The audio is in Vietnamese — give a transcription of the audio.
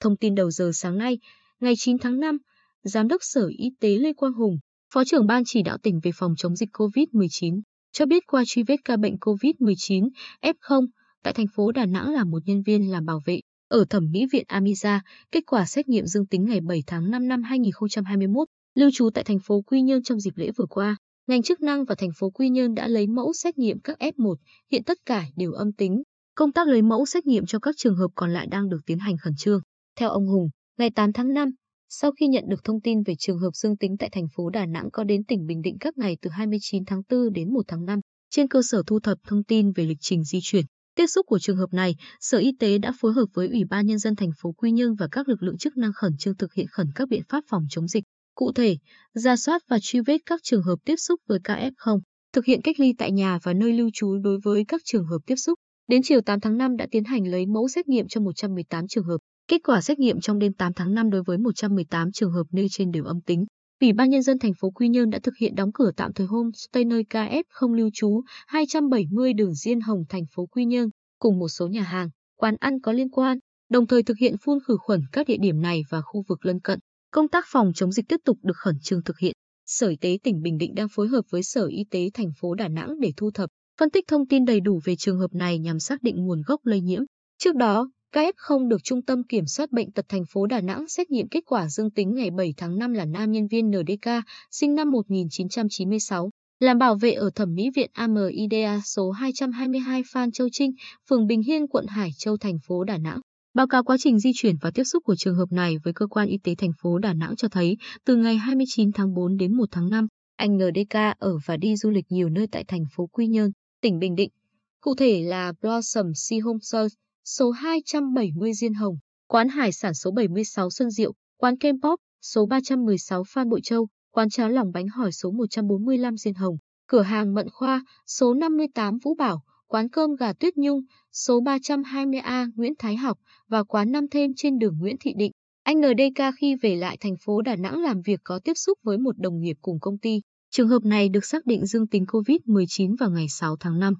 Thông tin đầu giờ sáng nay, ngày 9 tháng 5, Giám đốc Sở Y tế Lê Quang Hùng, Phó trưởng Ban chỉ đạo tỉnh về phòng chống dịch COVID-19, cho biết qua truy vết ca bệnh COVID-19 F0 tại thành phố Đà Nẵng là một nhân viên làm bảo vệ ở thẩm mỹ viện Amiza, kết quả xét nghiệm dương tính ngày 7 tháng 5 năm 2021, lưu trú tại thành phố Quy Nhơn trong dịp lễ vừa qua. Ngành chức năng và thành phố Quy Nhơn đã lấy mẫu xét nghiệm các F1, hiện tất cả đều âm tính. Công tác lấy mẫu xét nghiệm cho các trường hợp còn lại đang được tiến hành khẩn trương. Theo ông Hùng, ngày 8 tháng 5, sau khi nhận được thông tin về trường hợp dương tính tại thành phố Đà Nẵng có đến tỉnh Bình Định các ngày từ 29 tháng 4 đến 1 tháng 5, trên cơ sở thu thập thông tin về lịch trình di chuyển, tiếp xúc của trường hợp này, Sở Y tế đã phối hợp với Ủy ban Nhân dân thành phố Quy Nhơn và các lực lượng chức năng khẩn trương thực hiện khẩn các biện pháp phòng chống dịch. Cụ thể, ra soát và truy vết các trường hợp tiếp xúc với ca F0, thực hiện cách ly tại nhà và nơi lưu trú đối với các trường hợp tiếp xúc. Đến chiều 8 tháng 5 đã tiến hành lấy mẫu xét nghiệm cho 118 trường hợp. Kết quả xét nghiệm trong đêm 8 tháng 5 đối với 118 trường hợp nêu trên đều âm tính. Ủy ban nhân dân thành phố Quy Nhơn đã thực hiện đóng cửa tạm thời homestay nơi KF không lưu trú 270 đường Diên Hồng thành phố Quy Nhơn cùng một số nhà hàng, quán ăn có liên quan, đồng thời thực hiện phun khử khuẩn các địa điểm này và khu vực lân cận. Công tác phòng chống dịch tiếp tục được khẩn trương thực hiện. Sở Y tế tỉnh Bình Định đang phối hợp với Sở Y tế thành phố Đà Nẵng để thu thập, phân tích thông tin đầy đủ về trường hợp này nhằm xác định nguồn gốc lây nhiễm. Trước đó, các F0 được Trung tâm Kiểm soát Bệnh tật thành phố Đà Nẵng xét nghiệm kết quả dương tính ngày 7 tháng 5 là nam nhân viên NDK, sinh năm 1996, làm bảo vệ ở Thẩm mỹ viện AMIDA số 222 Phan Châu Trinh, phường Bình Hiên, quận Hải Châu, thành phố Đà Nẵng. Báo cáo quá trình di chuyển và tiếp xúc của trường hợp này với cơ quan y tế thành phố Đà Nẵng cho thấy, từ ngày 29 tháng 4 đến 1 tháng 5, anh NDK ở và đi du lịch nhiều nơi tại thành phố Quy Nhơn, tỉnh Bình Định. Cụ thể là Blossom Sea Home Search, số 270 Diên Hồng, quán hải sản số 76 Xuân Diệu, quán kem pop số 316 Phan Bội Châu, quán cháo lòng bánh hỏi số 145 Diên Hồng, cửa hàng Mận Khoa số 58 Vũ Bảo, quán cơm gà Tuyết Nhung số 320A Nguyễn Thái Học và quán năm thêm trên đường Nguyễn Thị Định. Anh NDK khi về lại thành phố Đà Nẵng làm việc có tiếp xúc với một đồng nghiệp cùng công ty. Trường hợp này được xác định dương tính COVID-19 vào ngày 6 tháng 5.